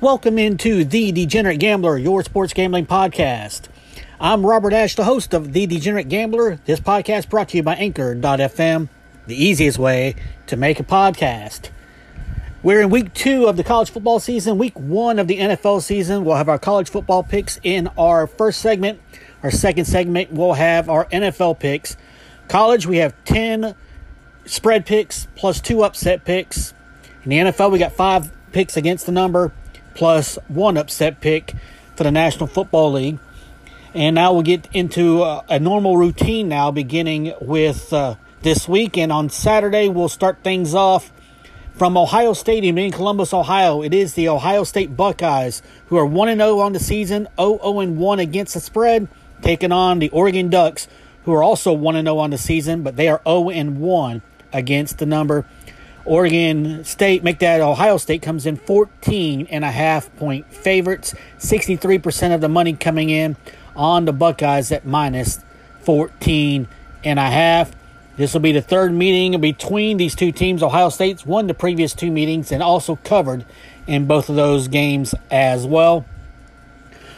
Welcome into The Degenerate Gambler, your sports gambling podcast. I'm Robert Ash, the host of The Degenerate Gambler. This podcast brought to you by Anchor.fm, the easiest way to make a podcast. We're in week two of the college football season, week one of the NFL season. We'll have our college football picks in our first segment. Our second segment, we'll have our NFL picks. College, we have 10 spread picks plus two upset picks. In the NFL, we got five picks against the number plus one upset pick for the National Football League. And now we'll get into uh, a normal routine now, beginning with uh, this week. And on Saturday, we'll start things off from Ohio Stadium in Columbus, Ohio. It is the Ohio State Buckeyes, who are 1 0 on the season, 0 0 1 against the spread, taking on the Oregon Ducks, who are also 1 0 on the season, but they are 0 1 against the number. Oregon State, make that Ohio State comes in 14 and a half point favorites. 63% of the money coming in on the Buckeyes at minus 14 and a half. This will be the third meeting between these two teams. Ohio State's won the previous two meetings and also covered in both of those games as well.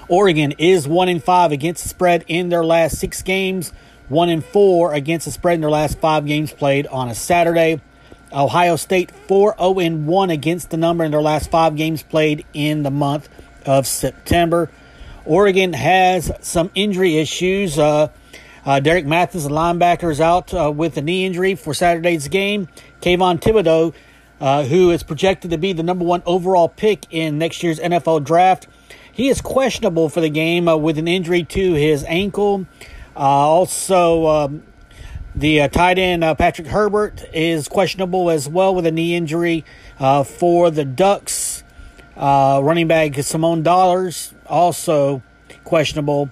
Oregon is 1 in 5 against the spread in their last 6 games, 1 in 4 against the spread in their last 5 games played on a Saturday. Ohio State 4 0 1 against the number in their last five games played in the month of September. Oregon has some injury issues. Uh, uh, Derek Mathis, the linebacker, is out uh, with a knee injury for Saturday's game. Kayvon Thibodeaux, uh, who is projected to be the number one overall pick in next year's NFL draft, he is questionable for the game uh, with an injury to his ankle. Uh, also, um, the uh, tight end uh, Patrick Herbert is questionable as well with a knee injury uh, for the Ducks. Uh, running back Simone Dollars also questionable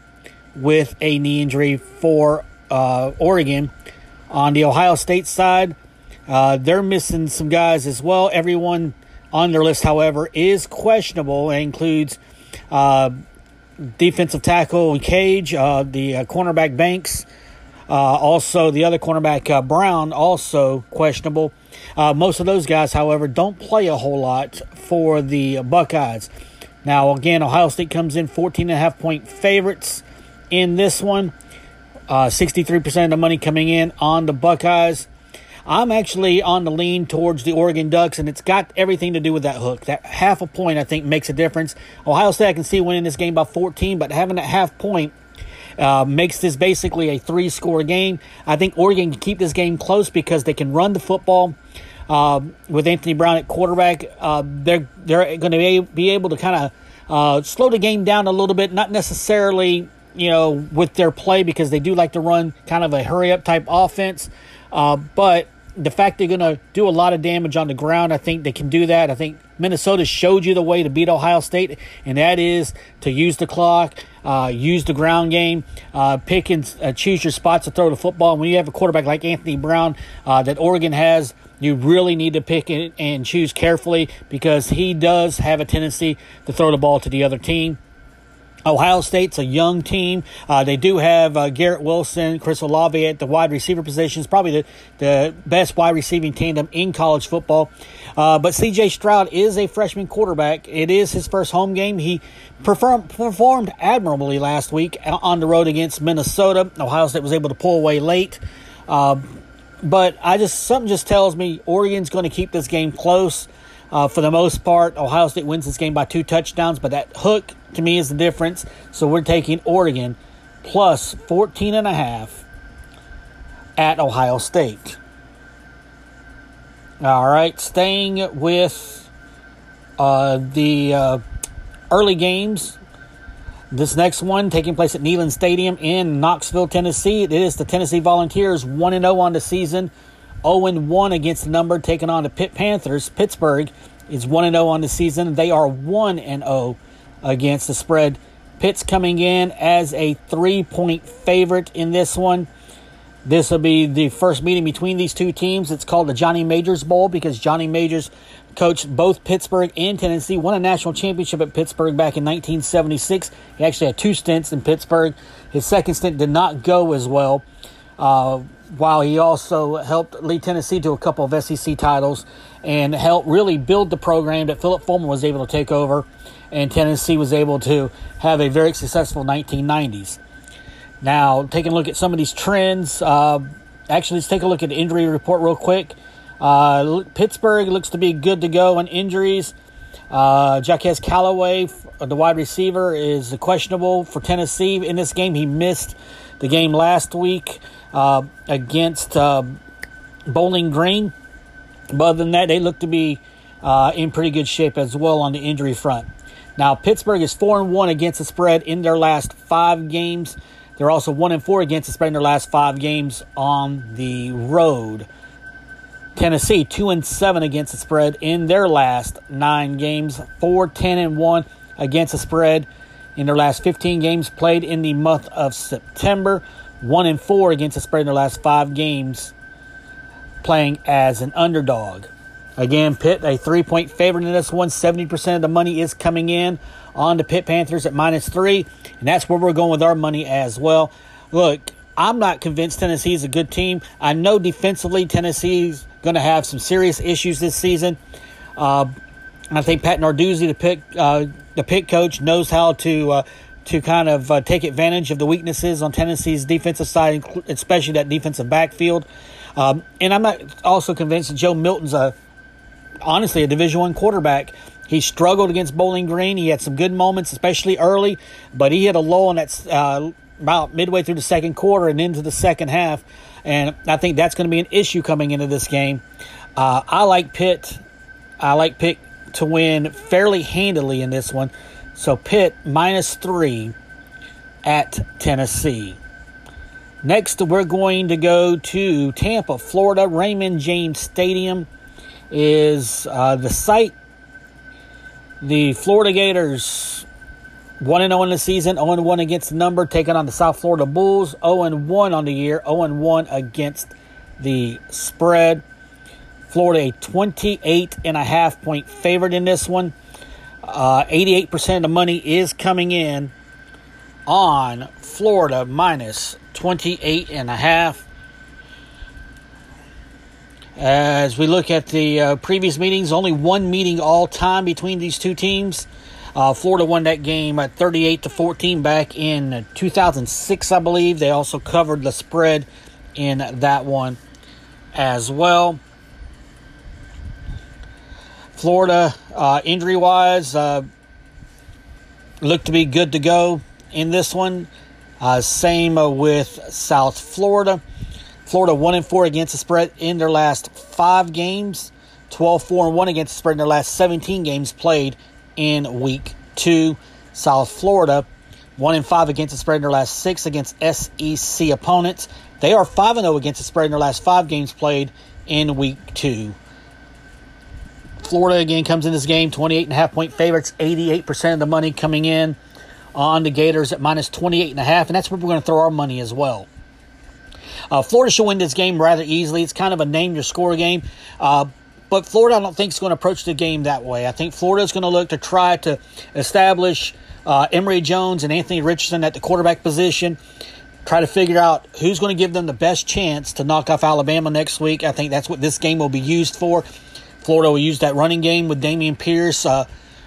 with a knee injury for Oregon. On the Ohio State side, uh, they're missing some guys as well. Everyone on their list, however, is questionable. It includes defensive tackle Cage, the cornerback Banks. Uh, also, the other cornerback, uh, Brown, also questionable. Uh, most of those guys, however, don't play a whole lot for the Buckeyes. Now, again, Ohio State comes in 14.5 point favorites in this one. 63% uh, of the money coming in on the Buckeyes. I'm actually on the lean towards the Oregon Ducks, and it's got everything to do with that hook. That half a point, I think, makes a difference. Ohio State, I can see winning this game by 14, but having that half point – uh, makes this basically a three score game. I think Oregon can keep this game close because they can run the football. Uh, with Anthony Brown at quarterback, uh, they're they're going to be able to kind of uh, slow the game down a little bit. Not necessarily, you know, with their play because they do like to run kind of a hurry up type offense. Uh, but the fact they're going to do a lot of damage on the ground, I think they can do that. I think Minnesota showed you the way to beat Ohio State, and that is to use the clock, uh, use the ground game, uh, pick and uh, choose your spots to throw the football. When you have a quarterback like Anthony Brown uh, that Oregon has, you really need to pick and choose carefully because he does have a tendency to throw the ball to the other team. Ohio State's a young team. Uh, they do have uh, Garrett Wilson, Chris Olave at the wide receiver positions, probably the, the best wide receiving tandem in college football. Uh, but CJ Stroud is a freshman quarterback. It is his first home game. He perform, performed admirably last week on the road against Minnesota. Ohio State was able to pull away late. Uh, but I just something just tells me Oregon's going to keep this game close. Uh, for the most part, Ohio State wins this game by two touchdowns, but that hook to me is the difference. So we're taking Oregon plus 14 and a half at Ohio State. All right, staying with uh, the uh, early games. This next one taking place at Neyland Stadium in Knoxville, Tennessee. It is the Tennessee Volunteers 1 0 on the season. 0 1 against the number, taking on the Pitt Panthers. Pittsburgh is 1 0 on the season. They are 1 0 against the spread. Pitt's coming in as a three point favorite in this one. This will be the first meeting between these two teams. It's called the Johnny Majors Bowl because Johnny Majors coached both Pittsburgh and Tennessee, won a national championship at Pittsburgh back in 1976. He actually had two stints in Pittsburgh. His second stint did not go as well. uh, while he also helped lead Tennessee to a couple of SEC titles and helped really build the program that Phillip Fulmer was able to take over, and Tennessee was able to have a very successful 1990s. Now, taking a look at some of these trends, uh, actually, let's take a look at the injury report real quick. Uh, Pittsburgh looks to be good to go on injuries. Uh, Jacquez Callaway, the wide receiver, is questionable for Tennessee in this game. He missed the game last week uh, against uh, Bowling Green. But other than that, they look to be uh, in pretty good shape as well on the injury front. Now, Pittsburgh is 4 and 1 against the spread in their last five games. They're also 1 and 4 against the spread in their last five games on the road. Tennessee 2 and 7 against the spread in their last 9 games, 4 10 and 1 against the spread in their last 15 games played in the month of September, 1 and 4 against the spread in their last 5 games playing as an underdog. Again, Pitt a 3-point favorite in this one. 70% of the money is coming in on the Pitt Panthers at minus 3, and that's where we're going with our money as well. Look, I'm not convinced Tennessee is a good team. I know defensively Tennessee's going to have some serious issues this season. Uh, I think Pat Narduzzi, the Pitt uh, the Pitt coach, knows how to uh, to kind of uh, take advantage of the weaknesses on Tennessee's defensive side, especially that defensive backfield. Um, and I'm not also convinced that Joe Milton's a honestly a Division One quarterback. He struggled against Bowling Green. He had some good moments, especially early, but he hit a lull in that uh, about midway through the second quarter and into the second half. And I think that's going to be an issue coming into this game. Uh, I like Pitt. I like Pitt to win fairly handily in this one. So Pitt minus three at Tennessee. Next, we're going to go to Tampa, Florida. Raymond James Stadium is uh, the site. The Florida Gators 1 0 in the season, 0 1 against the number, taking on the South Florida Bulls, 0 1 on the year, 0 1 against the spread. Florida a 28 and a half point favorite in this one. Uh, 88% of the money is coming in on Florida minus 28 and a half. As we look at the uh, previous meetings, only one meeting all time between these two teams. Uh, Florida won that game at 38 to 14 back in 2006, I believe. They also covered the spread in that one as well. Florida, uh, injury wise, uh, looked to be good to go in this one. Uh, same with South Florida. Florida 1 and 4 against the spread in their last five games, 12 4 and 1 against the spread in their last 17 games played in week two. South Florida, one and five against the spread in their last six against SEC opponents. They are five and zero oh against the spread in their last five games played in week two. Florida again comes in this game 28 and a half point favorites, 88% of the money coming in on the Gators at minus 28 and a half, and that's where we're going to throw our money as well. Uh, Florida should win this game rather easily. It's kind of a name your score game. Uh, but Florida, I don't think is going to approach the game that way. I think Florida is going to look to try to establish uh, Emory Jones and Anthony Richardson at the quarterback position. Try to figure out who's going to give them the best chance to knock off Alabama next week. I think that's what this game will be used for. Florida will use that running game with Dameon Pierce, uh,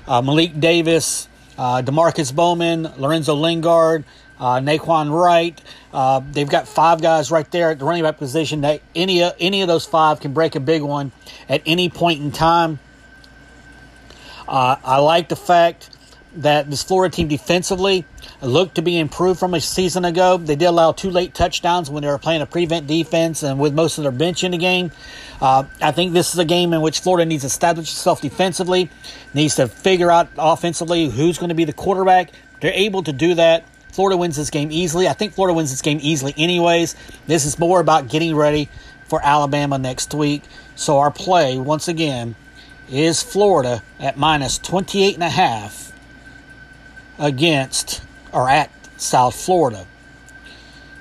uh, Malik Davis, uh, Demarkcus Bowman, Lorenzo Lingard, uh, Nay'Quan Wright. Uh, they've got five guys right there at the running back position. That any any of those five can break a big one at any point in time. Uh, I like the fact that this Florida team defensively looked to be improved from a season ago. They did allow two late touchdowns when they were playing a prevent defense and with most of their bench in the game. Uh, I think this is a game in which Florida needs to establish itself defensively, needs to figure out offensively who's going to be the quarterback. They're able to do that Florida wins this game easily. I think Florida wins this game easily, anyways. This is more about getting ready for Alabama next week. So our play, once again, is Florida at minus 28 and a half against or at South Florida.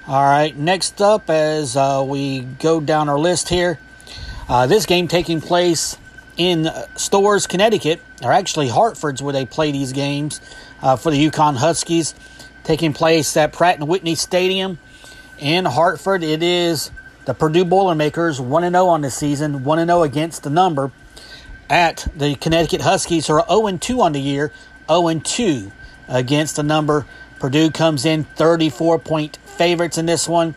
All right, next up, as uh, we go down our list here, uh, this game taking place in Storrs, Connecticut, or actually Hartford's where they play these games uh, for the UConn Huskies taking place at Pratt and Whitney Stadium. in Hartford. It is the Purdue Boilermakers 1 0 on the season, 1 0 against the number. At the Connecticut Huskies, who are 0 2 on the year, 0 2 against the number. Purdue comes in 34 point favorites in this one.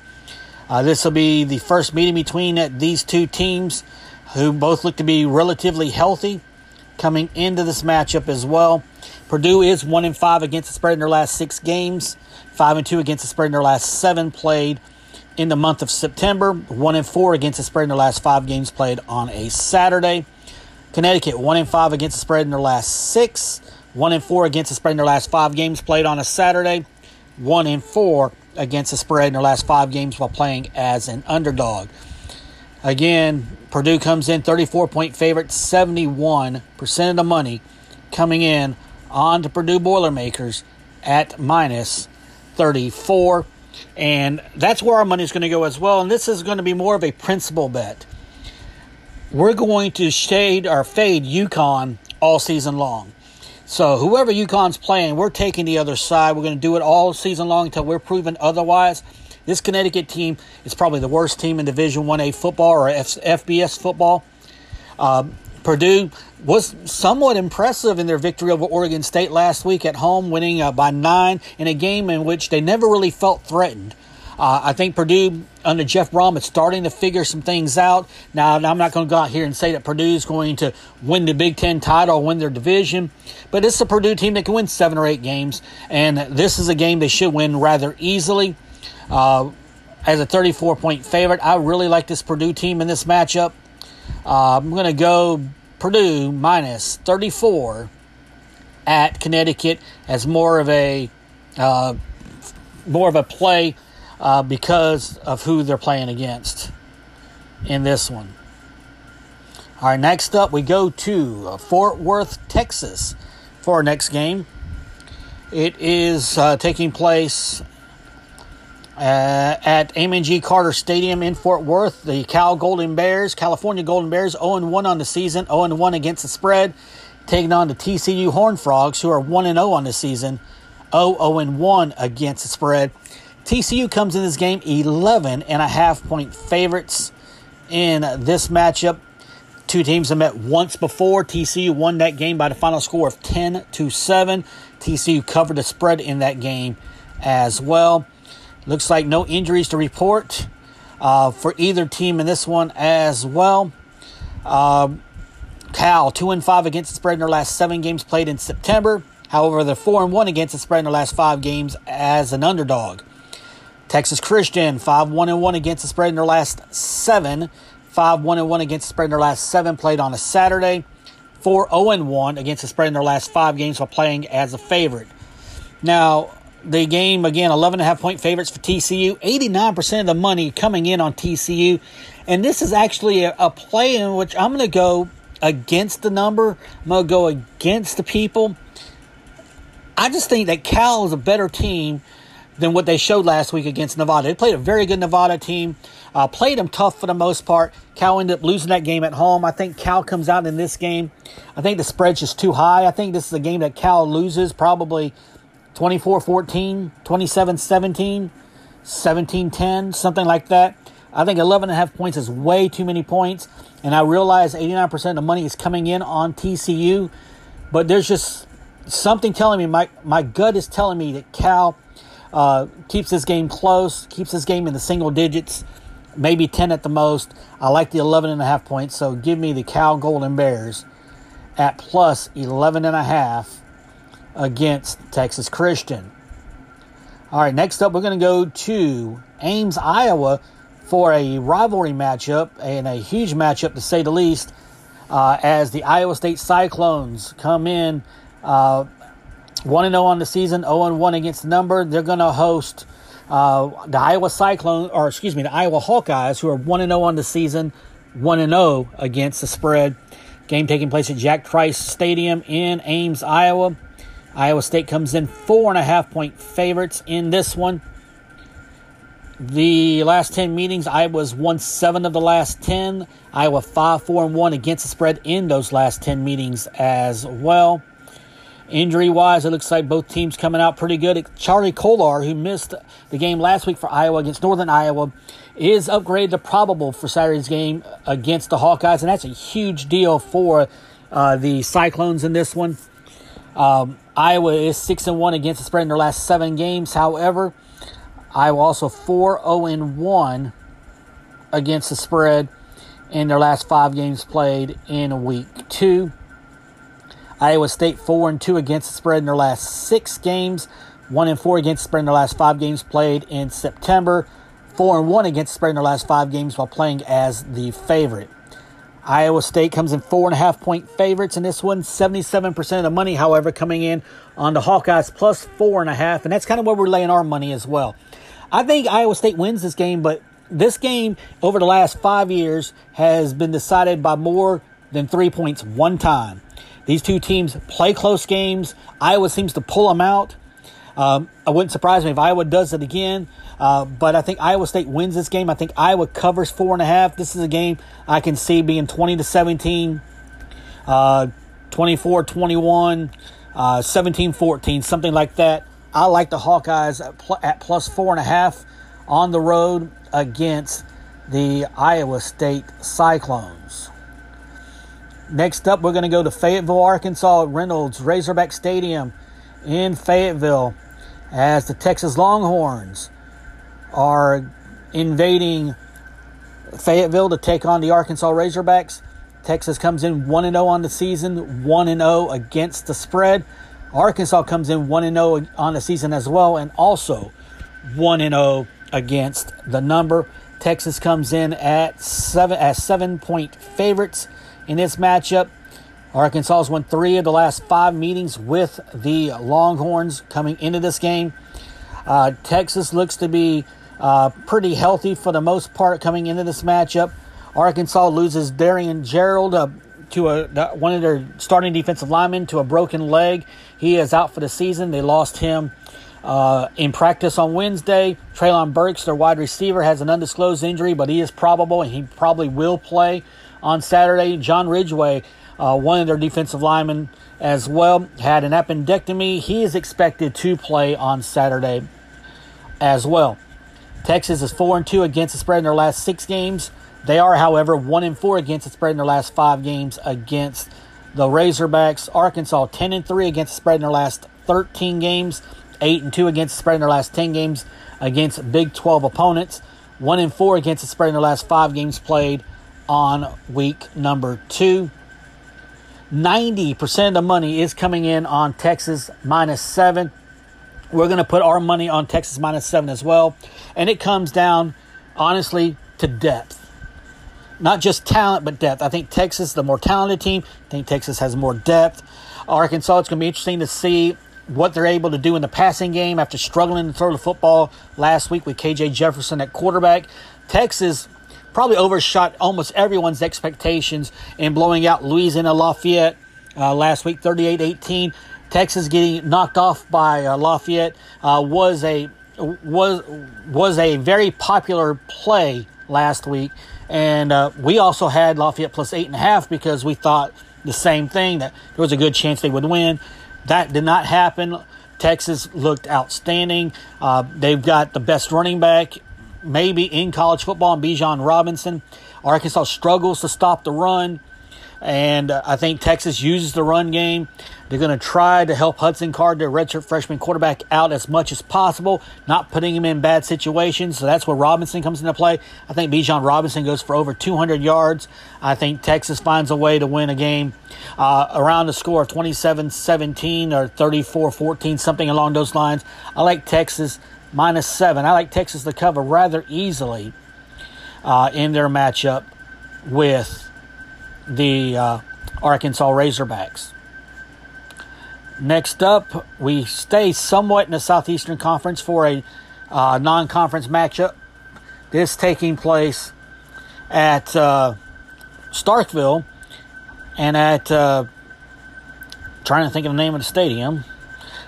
Uh, this will be the first meeting between these two teams, who both look to be relatively healthy coming into this matchup as well. Purdue is one and five against the spread in their last six games, five and two against the spread in their last seven played in the month of September, one and four against the spread in their last five games played on a Saturday. Connecticut one and five against the spread in their last six, one and four against the spread in their last five games played on a Saturday, one and four against the spread in their last five games while playing as an underdog. Again, Purdue comes in 34 point favorite, 71% of the money coming in on the Purdue Boilermakers at minus 34. And that's where our money is going to go as well. And this is going to be more of a principal bet. We're going to shade or fade UConn all season long. So whoever UConn's playing, we're taking the other side. We're going to do it all season long until we're proven otherwise. This Connecticut team is probably the worst team in Division 1A football or F- FBS football. Uh, Purdue was somewhat impressive in their victory over Oregon State last week at home, winning uh, by nine in a game in which they never really felt threatened. Uh, I think Purdue under Jeff Brohm is starting to figure some things out. Now, I'm not going to go out here and say that Purdue is going to win the Big Ten title or win their division, but it's a Purdue team that can win seven or eight games, and this is a game they should win rather easily. Uh, as a 34 point favorite, I really like this Purdue team in this matchup. Uh, I'm going to go Purdue minus 34 at Connecticut as more of a uh, more of a play uh, because of who they're playing against in this one. All right, next up we go to uh, Fort Worth, Texas for our next game. It is uh, taking place uh, at Amon G. Carter Stadium in Fort Worth. The Cal Golden Bears, California Golden Bears, 0 1 on the season, 0 1 against the spread, taking on the TCU Horn Frogs, who are 1 0 on the season, 0 0 1 against the spread. TCU comes in this game 11 and a half point favorites in this matchup. Two teams have met once before. TCU won that game by the final score of 10 to 7. TCU covered the spread in that game as well. Looks like no injuries to report uh, for either team in this one as well. Uh, Cal two and five against the spread in their last seven games played in September. However, they're four and one against the spread in their last five games as an underdog. Texas Christian five one and one against the spread in their last seven. Five one and one against the spread in their last seven played on a Saturday. Four zero and one against the spread in their last five games while playing as a favorite. Now, the game. Again 11 and a half point favorites for TCU 89% of the money coming in on TCU and this is actually a, a play in which I'm going to go against the number. I'm going to go against the people. I just think that Cal is a better team than what they showed last week against Nevada. They played a very good Nevada team. Uh, played them tough for the most part. Cal ended up losing that game at home. I think Cal comes out in this game. I think the spread's just too high. I think this is a game that Cal loses probably 24 14, 27 17, 17 10, something like that. I think 11 and a half points is way too many points. And I realize 89% of the money is coming in on TCU. But there's just something telling me, my, my gut is telling me that Cal uh, keeps this game close, keeps this game in the single digits, maybe 10 at the most. I like the 11 and a half points. So give me the Cal Golden Bears at plus 11 and a half against Texas Christian. All right, next up, we're going to go to Ames, Iowa for a rivalry matchup and a huge matchup to say the least. Uh, as the Iowa State Cyclones come in uh, 1 0 on the season, 0 1 against the number. They're going to host uh, the Iowa Cyclone, or excuse me, the Iowa Hawkeyes, who are 1 0 on the season, 1 0 against the spread. Game taking place at Jack Trice Stadium in Ames, Iowa. Iowa State comes in four and a half point favorites in this one. The last 10 meetings, Iowa's won seven of the last 10. Iowa 5 4 and 1 against the spread in those last 10 meetings as well. Injury wise, it looks like both teams coming out pretty good. Charlie Kolar, who missed the game last week for Iowa against Northern Iowa, is upgraded to probable for Saturday's game against the Hawkeyes, and that's a huge deal for uh, the Cyclones in this one. Um, Iowa is six and one against the spread in their last seven games. However, Iowa also four zero oh and one against the spread in their last five games played in week two. Iowa State four and two against the spread in their last six games, one and four against the spread in their last five games played in September, four and one against the spread in their last five games while playing as the favorite. Iowa State comes in four and a half point favorites in this one. 77% of the money, however, coming in on the Hawkeyes plus four and a half. And that's kind of where we're laying our money as well. I think Iowa State wins this game, but this game over the last five years has been decided by more than three points one time. These two teams play close games. Iowa seems to pull them out. Um, it wouldn't surprise me if Iowa does it again. Uh, but I think Iowa State wins this game. I think Iowa covers four and a half. This is a game I can see being 20 to 17, uh, 24 21, uh, 17 14, something like that. I like the Hawkeyes at, pl- at plus four and a half on the road against the Iowa State Cyclones. Next up, we're going to go to Fayetteville, Arkansas, Reynolds Razorback Stadium in Fayetteville as the Texas Longhorns are invading Fayetteville to take on the Arkansas Razorbacks. Texas comes in 1 0 on the season, 1 0 against the spread. Arkansas comes in 1 0 on the season as well, and also 1 0 against the number. Texas comes in at seven as seven point favorites in this matchup. Arkansas has won three of the last five meetings with the Longhorns coming into this game. Uh, Texas looks to be uh, pretty healthy for the most part coming into this matchup. Arkansas loses Darian Gerald uh, to a one of their starting defensive linemen to a broken leg. He is out for the season. They lost him uh, in practice on Wednesday. Treylon Burks, their wide receiver, has an undisclosed injury, but he is probable and he probably will play on Saturday. John Ridgeway, uh, one of their defensive linemen as well, had an appendectomy. He is expected to play on Saturday as well. Texas is 4 and 2 against the spread in their last six games. They are, however, 1 and 4 against the spread in their last five games against the Razorbacks. Arkansas 10 and 3 against the spread in their last 13 games. 8 and 2 against the spread in their last 10 games against Big 12 opponents. 1 and 4 against the spread in their last five games played on week number two. 90% of the money is coming in on Texas minus 7. We're going to put our money on Texas minus seven as well. And it comes down, honestly, to depth. Not just talent, but depth. I think Texas, the more talented team, I think Texas has more depth. Arkansas, it's going to be interesting to see what they're able to do in the passing game after struggling to throw the football last week with KJ Jefferson at quarterback. Texas probably overshot almost everyone's expectations in blowing out Louisiana Lafayette uh, last week, 38 18. Texas getting knocked off by uh, Lafayette uh, was a was was a very popular play last week, and uh, we also had Lafayette plus eight and a half because we thought the same thing that there was a good chance they would win. That did not happen. Texas looked outstanding. Uh, they've got the best running back maybe in college football, in Bijan Robinson. Arkansas struggles to stop the run. And uh, I think Texas uses the run game. They're going to try to help Hudson Card, their redshirt freshman quarterback, out as much as possible, not putting him in bad situations. So that's where Robinson comes into play. I think Bijan Robinson goes for over 200 yards. I think Texas finds a way to win a game uh, around the score of 27 17 or 34 14, something along those lines. I like Texas minus seven. I like Texas to cover rather easily uh, in their matchup with the uh, Arkansas Razorbacks. Next up, we stay somewhat in the Southeastern Conference for a uh, non conference matchup. This taking place at uh, Starkville and at, uh, trying to think of the name of the stadium,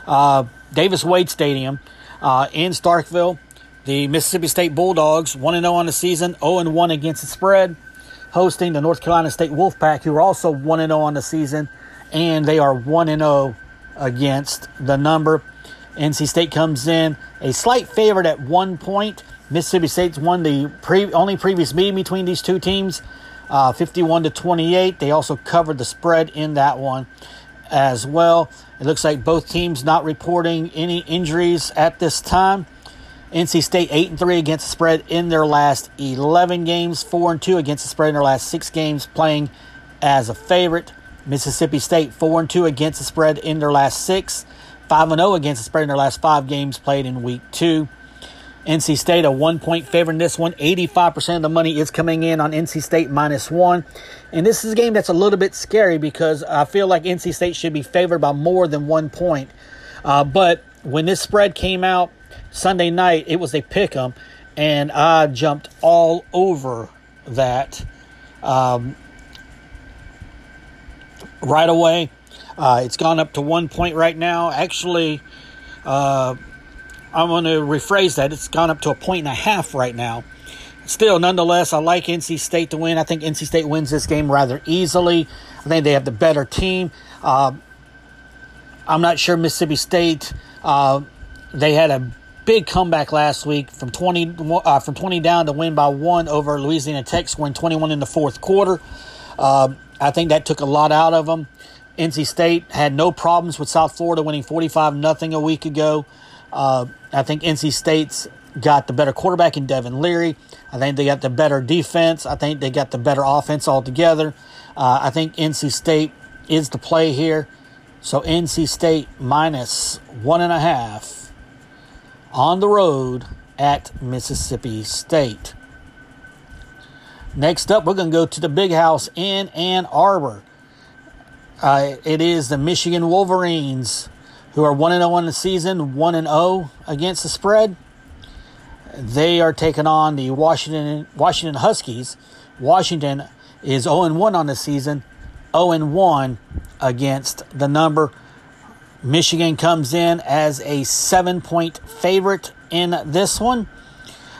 uh, Davis Wade Stadium uh, in Starkville. The Mississippi State Bulldogs, 1 0 on the season, 0 1 against the spread hosting the North Carolina State Wolfpack, who are also 1 0 on the season, and they are 1 0 against the number. NC State comes in a slight favorite at one point. Mississippi State's won the pre- only previous meeting between these two teams, uh, 51 to 28. They also covered the spread in that one as well. It looks like both teams not reporting any injuries at this time. NC State 8 and 3 against the spread in their last 11 games, 4 and 2 against the spread in their last 6 games playing as a favorite. Mississippi State 4 and 2 against the spread in their last 6, 5 and 0 against the spread in their last 5 games played in week 2. NC State a 1 point favorite in this one. 85% of the money is coming in on NC State minus 1. And this is a game that's a little bit scary because I feel like NC State should be favored by more than 1 point. Uh, but when this spread came out, Sunday night, it was a pick 'em, and I jumped all over that um, right away. Uh, it's gone up to one point right now. Actually, uh, I'm going to rephrase that. It's gone up to a point and a half right now. Still, nonetheless, I like NC State to win. I think NC State wins this game rather easily. I think they have the better team. Uh, I'm not sure Mississippi State. Uh, they had a big comeback last week from 20 uh, from 20 down to win by one over Louisiana Tech, scoring 21 in the fourth quarter. Uh, I think that took a lot out of them. NC State had no problems with South Florida winning 45 nothing a week ago. Uh, I think NC State's got the better quarterback in Devin Leary. I think they got the better defense. I think they got the better offense altogether. Uh, I think NC State is the play here. So NC State minus one and a half on the road at Mississippi State. Next up, we're going to go to the big house in Ann Arbor. Uh, it is the Michigan Wolverines, who are 1 0 on the season, 1 0 against the spread. They are taking on the Washington Washington Huskies. Washington is 0 1 on the season, 0 1 against the number. Michigan comes in as a seven point favorite in this one.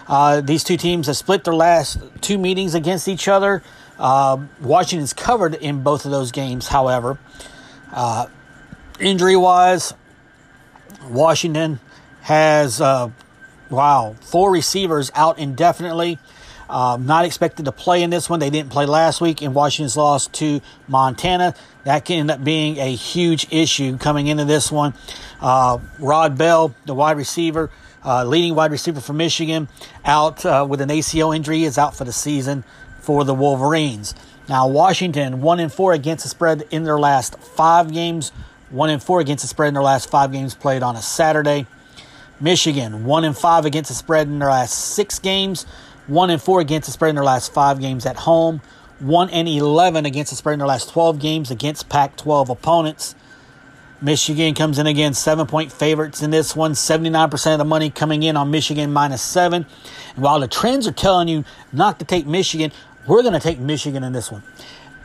Uh, these two teams have split their last two meetings against each other. Uh, Washington's covered in both of those games, however. Uh, injury wise, Washington has, uh, wow, four receivers out indefinitely. Um, not expected to play in this one. They didn't play last week, and Washington's lost to Montana. That can end up being a huge issue coming into this one. Uh, Rod Bell, the wide receiver, uh, leading wide receiver for Michigan, out uh, with an ACL injury, is out for the season for the Wolverines. Now, Washington, 1 and 4 against the spread in their last five games, 1 and 4 against the spread in their last five games played on a Saturday. Michigan, 1 and 5 against the spread in their last six games, one and four against the spread in their last five games at home. One and eleven against the spread in their last twelve games against Pac-12 opponents. Michigan comes in again seven point favorites in this one. 79% of the money coming in on Michigan minus seven. And while the trends are telling you not to take Michigan, we're going to take Michigan in this one.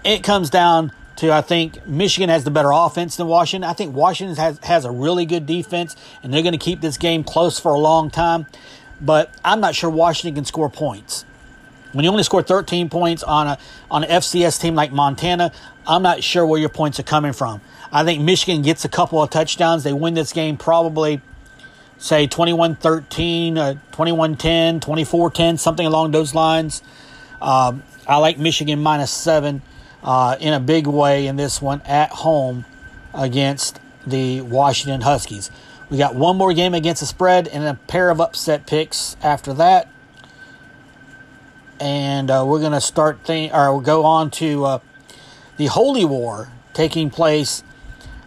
It comes down to I think Michigan has the better offense than Washington. I think Washington has, has a really good defense, and they're going to keep this game close for a long time but I'm not sure Washington can score points. When you only score 13 points on a on an FCS team like Montana, I'm not sure where your points are coming from. I think Michigan gets a couple of touchdowns. They win this game probably, say, 21 13, uh, 21 10, 24 10, something along those lines. Um, I like Michigan minus seven uh, in a big way in this one at home against the Washington Huskies. We got one more game against the spread and a pair of upset picks after that. And uh, we're going to start, th- or we'll go on to uh, the Holy War taking place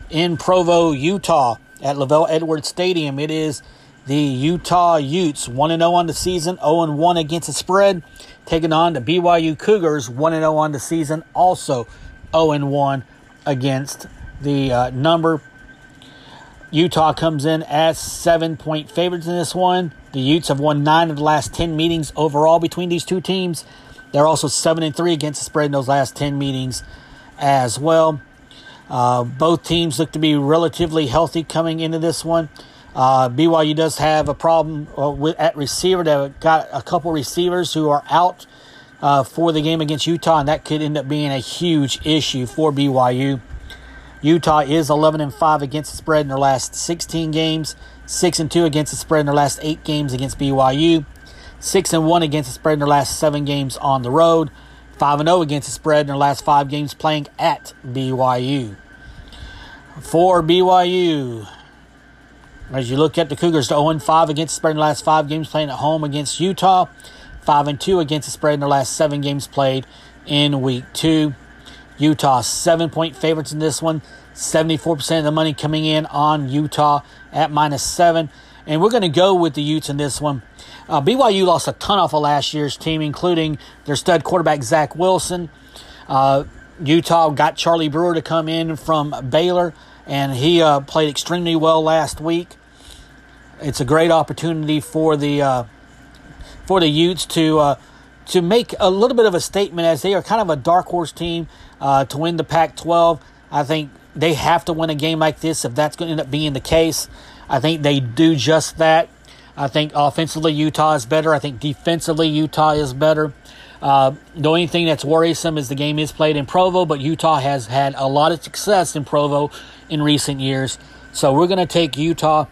in Provo, Utah at LaVell Edwards Stadium. It is the Utah Utes 1 0 on the season, 0 1 against the spread, taking on the BYU Cougars 1 0 on the season, also 0 1 against the uh, number. Utah comes in as seven point favorites in this one. The Utes have won nine of the last 10 meetings overall between these two teams. They're also 7 and 3 against the spread in those last 10 meetings as well. Uh, both teams look to be relatively healthy coming into this one. Uh, BYU does have a problem uh, with, at receiver. They've got a couple receivers who are out uh, for the game against Utah, and that could end up being a huge issue for BYU. Utah is 11 and 5 against the spread in their last 16 games, 6 and 2 against the spread in their last 8 games against BYU, 6 and 1 against the spread in their last 7 games on the road, 5 and 0 against the spread in their last 5 games playing at BYU. For BYU, as you look at the Cougars, 0 5 against the spread in the last 5 games playing at home against Utah, 5 and 2 against the spread in their last 7 games played in week 2. Utah, seven point favorites in this one. 74% of the money coming in on Utah at minus seven. And we're going to go with the Utes in this one. Uh, BYU lost a ton off of last year's team, including their stud quarterback, Zach Wilson. Uh, Utah got Charlie Brewer to come in from Baylor, and he uh, played extremely well last week. It's a great opportunity for the uh, for the Utes to uh, to make a little bit of a statement as they are kind of a dark horse team uh, to win the Pac 12. I think they have to win a game like this if that's going to end up being the case. I think they do just that. I think offensively, Utah is better. I think defensively, Utah is better. Uh, the only thing that's worrisome is the game is played in Provo, but Utah has had a lot of success in Provo in recent years. So we're going to take Utah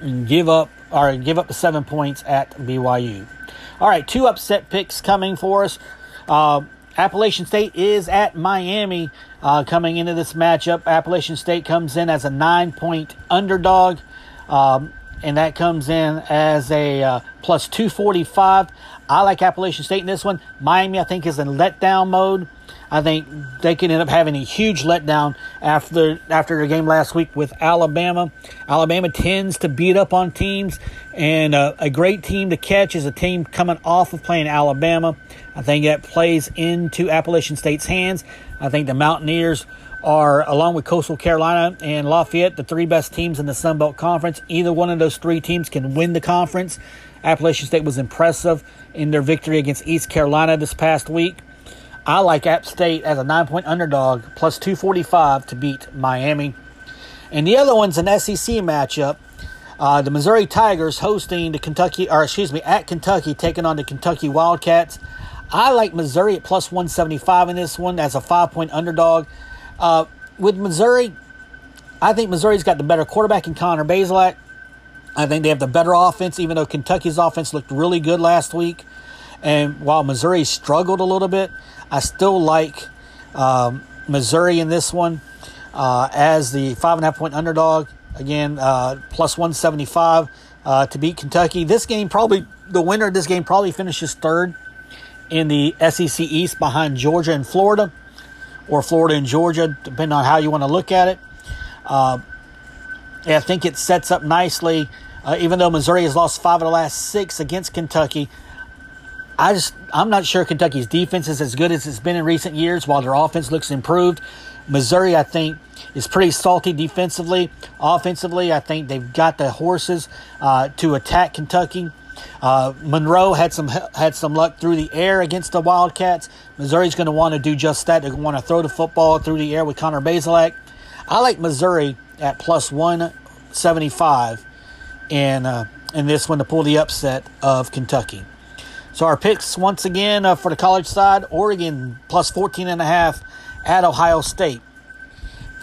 and give up or give up the seven points at BYU. All right, two upset picks coming for us. Uh, Appalachian State is at Miami uh, coming into this matchup. Appalachian State comes in as a nine point underdog, um, and that comes in as a uh, plus 245. I like Appalachian State in this one. Miami, I think, is in letdown mode. I think they can end up having a huge letdown after after the game last week with Alabama. Alabama tends to beat up on teams, and uh, a great team to catch is a team coming off of playing Alabama. I think that plays into Appalachian State's hands. I think the Mountaineers are, along with Coastal Carolina and Lafayette, the three best teams in the Sun Belt Conference. Either one of those three teams can win the conference. Appalachian State was impressive in their victory against East Carolina this past week. I like App State as a nine point underdog, plus 245 to beat Miami. And the other one's an SEC matchup. Uh, the Missouri Tigers hosting the Kentucky, or excuse me, at Kentucky, taking on the Kentucky Wildcats. I like Missouri at plus 175 in this one as a five point underdog. Uh, with Missouri, I think Missouri's got the better quarterback in Connor Bazelak. I think they have the better offense, even though Kentucky's offense looked really good last week. And while Missouri struggled a little bit, I still like um, Missouri in this one uh, as the five and a half point underdog. Again, uh, plus 175 uh, to beat Kentucky. This game probably, the winner of this game probably finishes third in the SEC East behind Georgia and Florida, or Florida and Georgia, depending on how you want to look at it. Uh, I think it sets up nicely. Uh, even though Missouri has lost five of the last six against Kentucky, I just I'm not sure Kentucky's defense is as good as it's been in recent years. While their offense looks improved, Missouri I think is pretty salty defensively. Offensively, I think they've got the horses uh, to attack Kentucky. Uh, Monroe had some had some luck through the air against the Wildcats. Missouri's going to want to do just that. They're going to want to throw the football through the air with Connor Bazelak. I like Missouri at plus one seventy five in uh, in this one to pull the upset of Kentucky. So our picks once again uh, for the college side: Oregon plus 14 and a half at Ohio State.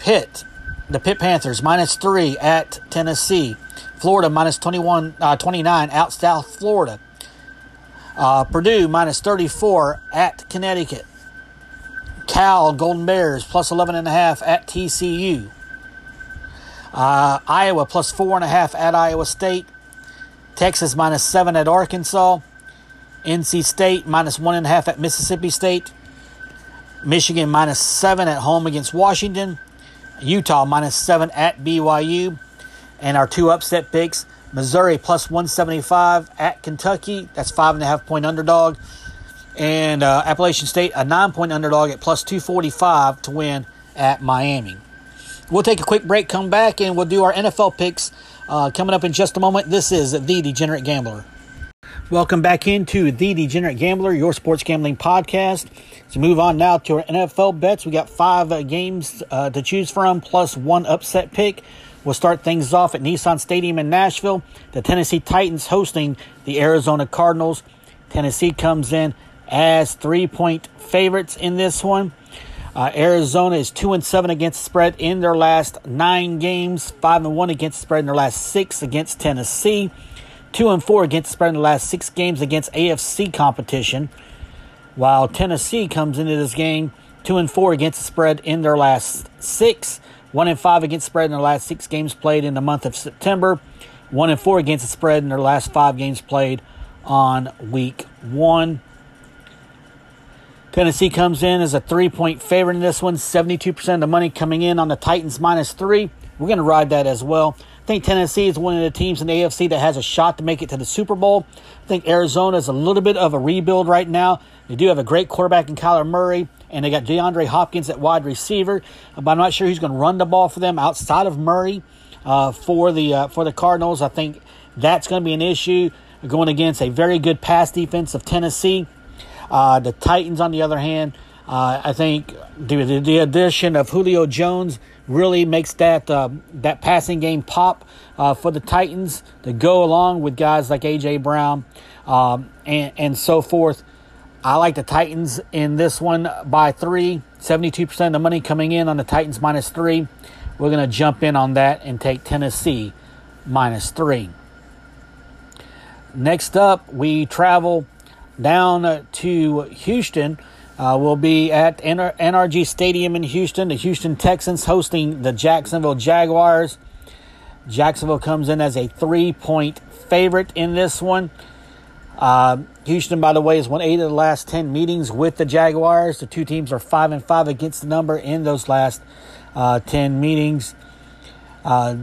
Pitt, the Pitt Panthers minus three at Tennessee. Florida minus 21, uh, 29 out South Florida. Uh, Purdue minus 34 at Connecticut. Cal Golden Bears plus 11 and a half at TCU. Uh, Iowa plus four and a half at Iowa State. Texas minus seven at Arkansas. NC State minus one and a half at Mississippi State. Michigan minus seven at home against Washington. Utah minus seven at BYU. And our two upset picks Missouri plus 175 at Kentucky. That's five and a half point underdog. And uh, Appalachian State, a nine point underdog at plus 245 to win at Miami. We'll take a quick break, come back, and we'll do our NFL picks uh, coming up in just a moment. This is The Degenerate Gambler. Welcome back into the Degenerate Gambler, your sports gambling podcast. To move on now to our NFL bets, we got five uh, games uh, to choose from, plus one upset pick. We'll start things off at Nissan Stadium in Nashville. The Tennessee Titans hosting the Arizona Cardinals. Tennessee comes in as three point favorites in this one. Uh, Arizona is two and seven against spread in their last nine games, five and one against spread in their last six against Tennessee, two and four against the spread in the last six games against AFC competition. While Tennessee comes into this game two and four against the spread in their last six, one and five against the spread in their last six games played in the month of September, one and four against the spread in their last five games played on week one. Tennessee comes in as a three point favorite in this one. 72% of the money coming in on the Titans minus three. We're going to ride that as well. Think Tennessee is one of the teams in the AFC that has a shot to make it to the Super Bowl. I think Arizona is a little bit of a rebuild right now. They do have a great quarterback in Kyler Murray, and they got DeAndre Hopkins at wide receiver. But I'm not sure who's going to run the ball for them outside of Murray uh, for the uh, for the Cardinals. I think that's going to be an issue going against a very good pass defense of Tennessee. Uh, the Titans, on the other hand, uh, I think the, the, addition of Julio Jones really makes that uh, that passing game pop uh, for the Titans to go along with guys like AJ Brown um, and and so forth. I like the Titans in this one by three. 72% of the money coming in on the Titans minus three. We're going to jump in on that and take Tennessee minus three. Next up, we travel down to Houston. Uh, we'll be at NRG Stadium in Houston. The Houston Texans hosting the Jacksonville Jaguars. Jacksonville comes in as a three point favorite in this one. Uh, Houston, by the way, has won eight of the last ten meetings with the Jaguars. The two teams are five and five against the number in those last uh, ten meetings. Uh,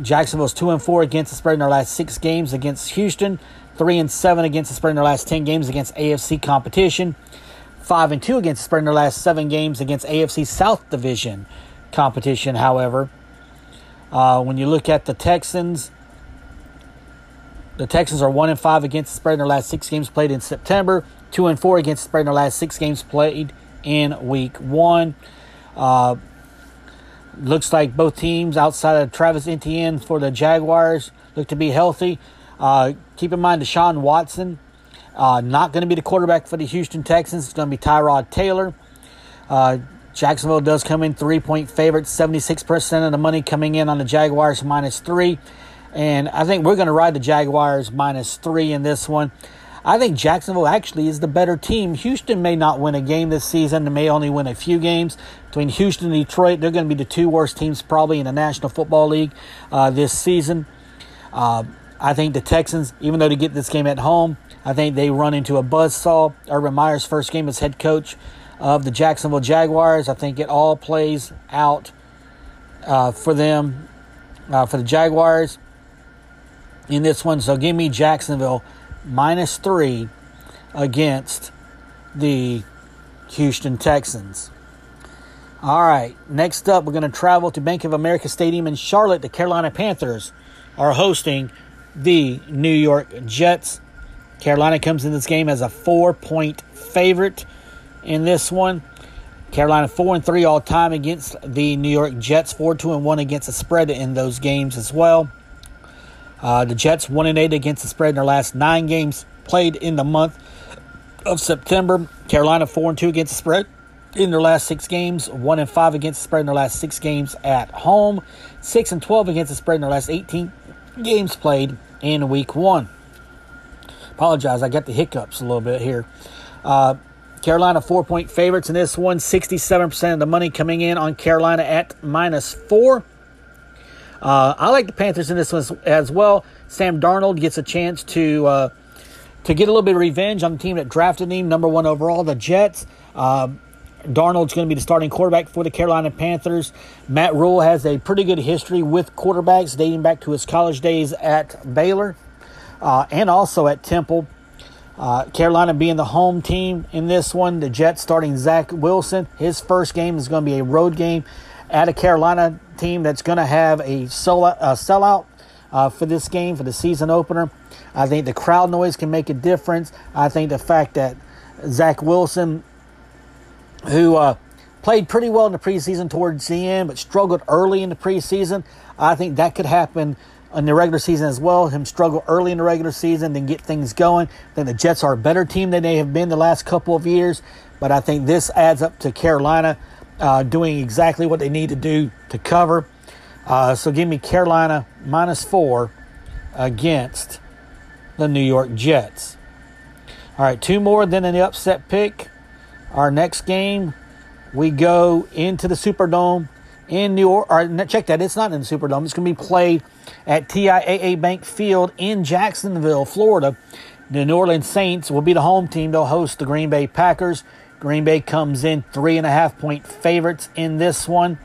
Jacksonville's two and four against the spread in their last six games against Houston three and seven against the spread in their last ten games against AFC competition, five and two against the spread in their last seven games against AFC South Division competition. However, uh, when you look at the Texans, the Texans are one and five against the spread in their last six games played in September, two and four against the spread in their last six games played in Week One. Uh, looks like both teams outside of Travis Etienne for the Jaguars look to be healthy. Uh, keep in mind, Deshaun Watson, uh, not going to be the quarterback for the Houston Texans. It's going to be Tyrod Taylor. Uh, Jacksonville does come in three point favorite, 76% of the money coming in on the Jaguars minus three. And I think we're going to ride the Jaguars minus three in this one. I think Jacksonville actually is the better team. Houston may not win a game this season. They may only win a few games. Between Houston and Detroit, they're going to be the two worst teams probably in the National Football League uh, this season. Uh, I think the Texans, even though they get this game at home, I think they run into a buzzsaw. Urban Meyer's first game as head coach of the Jacksonville Jaguars. I think it all plays out uh, for them, uh, for the Jaguars in this one. So give me Jacksonville minus three against the Houston Texans. All right, next up, we're going to travel to Bank of America Stadium in Charlotte. The Carolina Panthers are hosting the New York Jets. Carolina comes in this game as a four point favorite in this one. Carolina four and three all time against the New York Jets, four two and one against the spread in those games as well. Uh, the Jets one and eight against the spread in their last nine games played in the month of September. Carolina four and two against the spread in their last six games, one and five against the spread in their last six games at home, six and twelve against the spread in their last eighteen games played in week one. Apologize, I got the hiccups a little bit here. Uh, Carolina four point favorites in this one, 67% of the money coming in on Carolina at minus four. Uh, I like the Panthers in this one as well. Sam Darnold gets a chance to uh, to get a little bit of revenge on the team that drafted him, number one overall, the Jets. Uh, Darnold's going to be the starting quarterback for the Carolina Panthers. Matt Rhule has a pretty good history with quarterbacks dating back to his college days at Baylor uh, and also at Temple. Uh, Carolina being the home team in this one, the Jets starting Zach Wilson. His first game is going to be a road game at a Carolina team that's going to have a, a sellout uh, for this game, for the season opener. I think the crowd noise can make a difference. I think the fact that Zach Wilson who uh, played pretty well in the preseason towards the end, but struggled early in the preseason. I think that could happen in the regular season as well. Him struggle early in the regular season, then get things going. Then the Jets are a better team than they have been the last couple of years, but I think this adds up to Carolina uh, doing exactly what they need to do to cover. Uh, so give me Carolina minus four against the New York Jets. All right, two more than the upset pick. Our next game, we go into the Superdome in New Orleans. Check that, it's not in the Superdome. It's going to be played at TIAA Bank Field in Jacksonville, Florida. The New Orleans Saints will be the home team. They'll host the Green Bay Packers. Green Bay comes in three and a half point favorites in this one.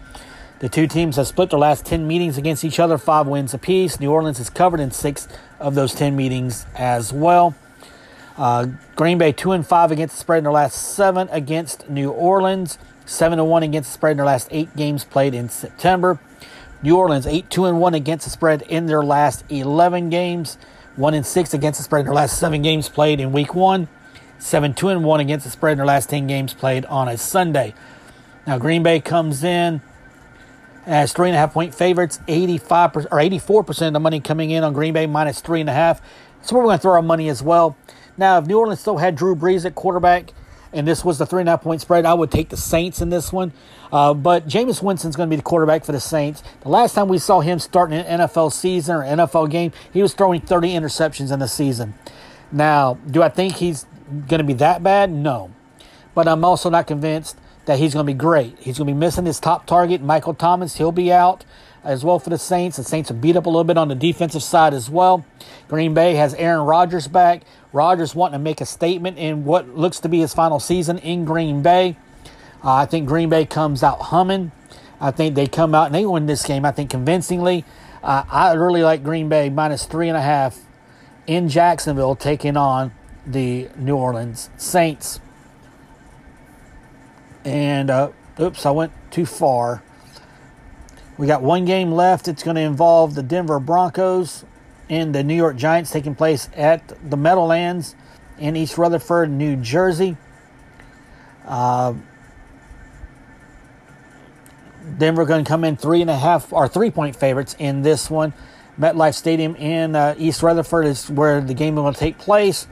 The two teams have split their last 10 meetings against each other, five wins apiece. New Orleans is covered in six of those 10 meetings as well. Uh, Green Bay 2 and 5 against the spread in their last seven against New Orleans. 7 1 against the spread in their last eight games played in September. New Orleans 8 2 1 against the spread in their last 11 games. 1 and 6 against the spread in their last seven games played in week one. 7 2 and 1 against the spread in their last 10 games played on a Sunday. Now, Green Bay comes in as three and a half point favorites, 85 or 84% of the money coming in on Green Bay minus three and a half. So we're going to throw our money as well. Now, if New Orleans still had Drew Brees at quarterback, and this was the three and a half point spread, I would take the Saints in this one. Uh, but Jameis Winston's going to be the quarterback for the Saints. The last time we saw him starting an NFL season or NFL game, he was throwing 30 interceptions in the season. Now, do I think he's going to be that bad? No. But I'm also not convinced that he's going to be great. He's going to be missing his top target, Michael Thomas. He'll be out as well for the Saints. The Saints are beat up a little bit on the defensive side as well. Green Bay has Aaron Rodgers back. Rodgers wanting to make a statement in what looks to be his final season in Green Bay. Uh, I think Green Bay comes out humming. I think they come out and they win this game, I think, convincingly. Uh, I really like Green Bay minus three and a half in Jacksonville taking on the New Orleans Saints. And, uh, oops, I went too far. We got one game left. It's going to involve the Denver Broncos and the New York Giants taking place at the Meadowlands in East Rutherford, New Jersey. Uh, Denver going to come in three and a half or three point favorites in this one. MetLife Stadium in uh, East Rutherford is where the game will take place.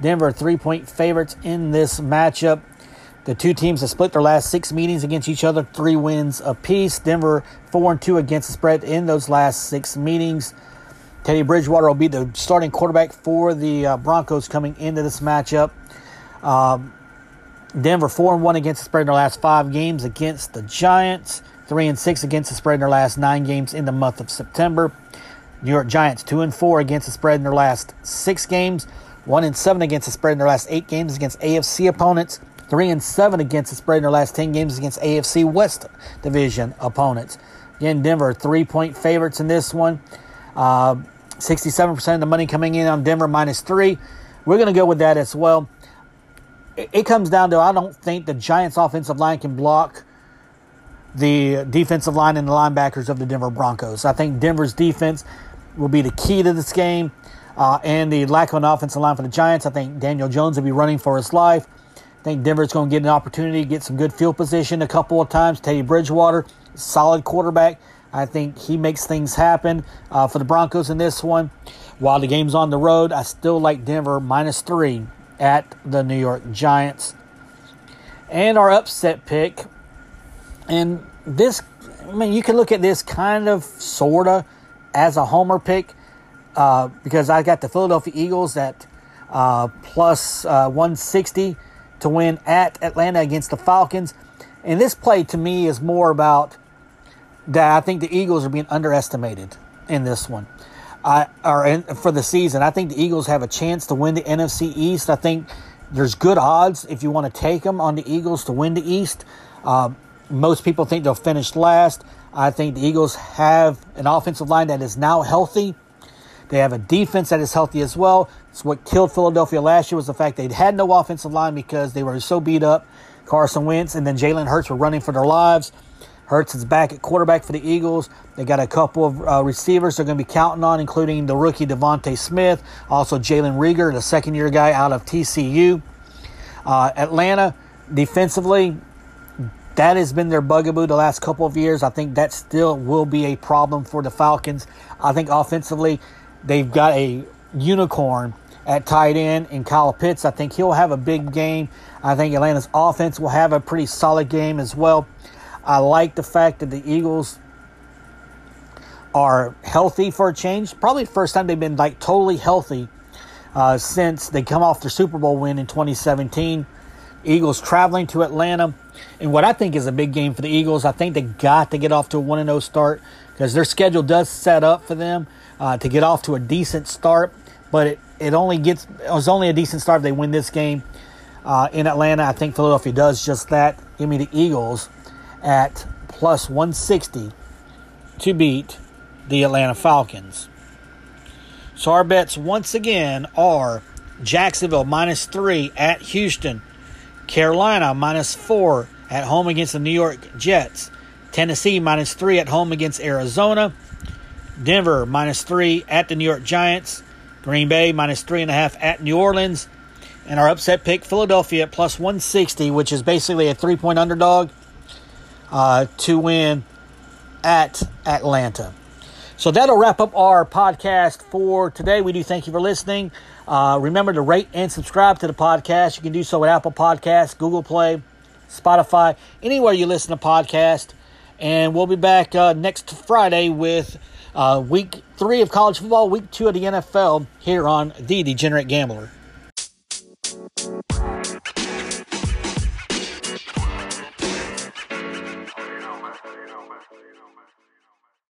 Denver three point favorites in this matchup. The two teams have split their last six meetings against each other, three wins apiece. Denver four and two against the spread in those last six meetings. Teddy Bridgewater will be the starting quarterback for the uh, Broncos coming into this matchup. Um, Denver four and one against the spread in their last five games against the Giants. Three and six against the spread in their last nine games in the month of September. New York Giants two and four against the spread in their last six games. One and seven against the spread in their last eight games against AFC opponents. Three and seven against the spread in their last ten games against AFC West Division opponents. Again, Denver three point favorites in this one. Uh, 67% of the money coming in on Denver minus three. We're going to go with that as well. It, comes down to I don't think the Giants' offensive line can block the defensive line and the linebackers of the Denver Broncos. I think Denver's defense will be the key to this game. Uh, and the lack of an offensive line for the Giants, I think Daniel Jones will be running for his life. I think Denver's going to get an opportunity to get some good field position a couple of times. Teddy Bridgewater, solid quarterback. I think he makes things happen uh, for the Broncos in this one. While the game's on the road, I still like Denver minus three at the New York Giants. And our upset pick. And this, I mean, you can look at this kind of, sort of, as a homer pick uh, because I got the Philadelphia Eagles at uh, plus, uh, 160 to win at Atlanta against the Falcons. And this play to me is more about that I think the Eagles are being underestimated in this one. I or for the season, I think the Eagles have a chance to win the NFC East. I think there's good odds if you want to take them on the Eagles to win the East. Uh, most people think they'll finish last. I think the Eagles have an offensive line that is now healthy. They have a defense that is healthy as well. It's what killed Philadelphia last year was the fact they had no offensive line because they were so beat up. Carson Wentz and then Jalen Hurts were running for their lives. Hurts is back at quarterback for the Eagles. They got a couple of uh, receivers they're going to be counting on, including the rookie DeVonta Smith, also Jalen Reagor, the second year guy out of TCU. Uh, Atlanta, defensively, that has been their bugaboo the last couple of years. I think that still will be a problem for the Falcons. I think offensively, they've got a unicorn at tight end in Kyle Pitts. I think he'll have a big game. I think Atlanta's offense will have a pretty solid game as well. I like the fact that the Eagles are healthy for a change. Probably the first time they've been like totally healthy uh, since they come off their Super Bowl win in 2017. Eagles traveling to Atlanta. And what I think is a big game for the Eagles, I think they got to get off to a 1 0 start because their schedule does set up for them uh, to get off to a decent start. But it, it only gets it was only a decent start if they win this game uh, in Atlanta. I think Philadelphia does just that. Give me the Eagles at plus 160 to beat the Atlanta Falcons. So our bets once again are Jacksonville minus three at Houston, Carolina minus four at home against the New York Jets, Tennessee minus three at home against Arizona, Denver minus three at the New York Giants, Green Bay minus three and a half at New Orleans, and our upset pick Philadelphia plus 160, which is basically a three point underdog uh, to win at Atlanta. So that'll wrap up our podcast for today. We do thank you for listening. Uh, remember to rate and subscribe to the podcast. You can do so at Apple Podcasts, Google Play, Spotify, anywhere you listen to podcast. And we'll be back uh, next Friday with uh, week three of college football, week two of the NFL here on The Degenerate Gambler.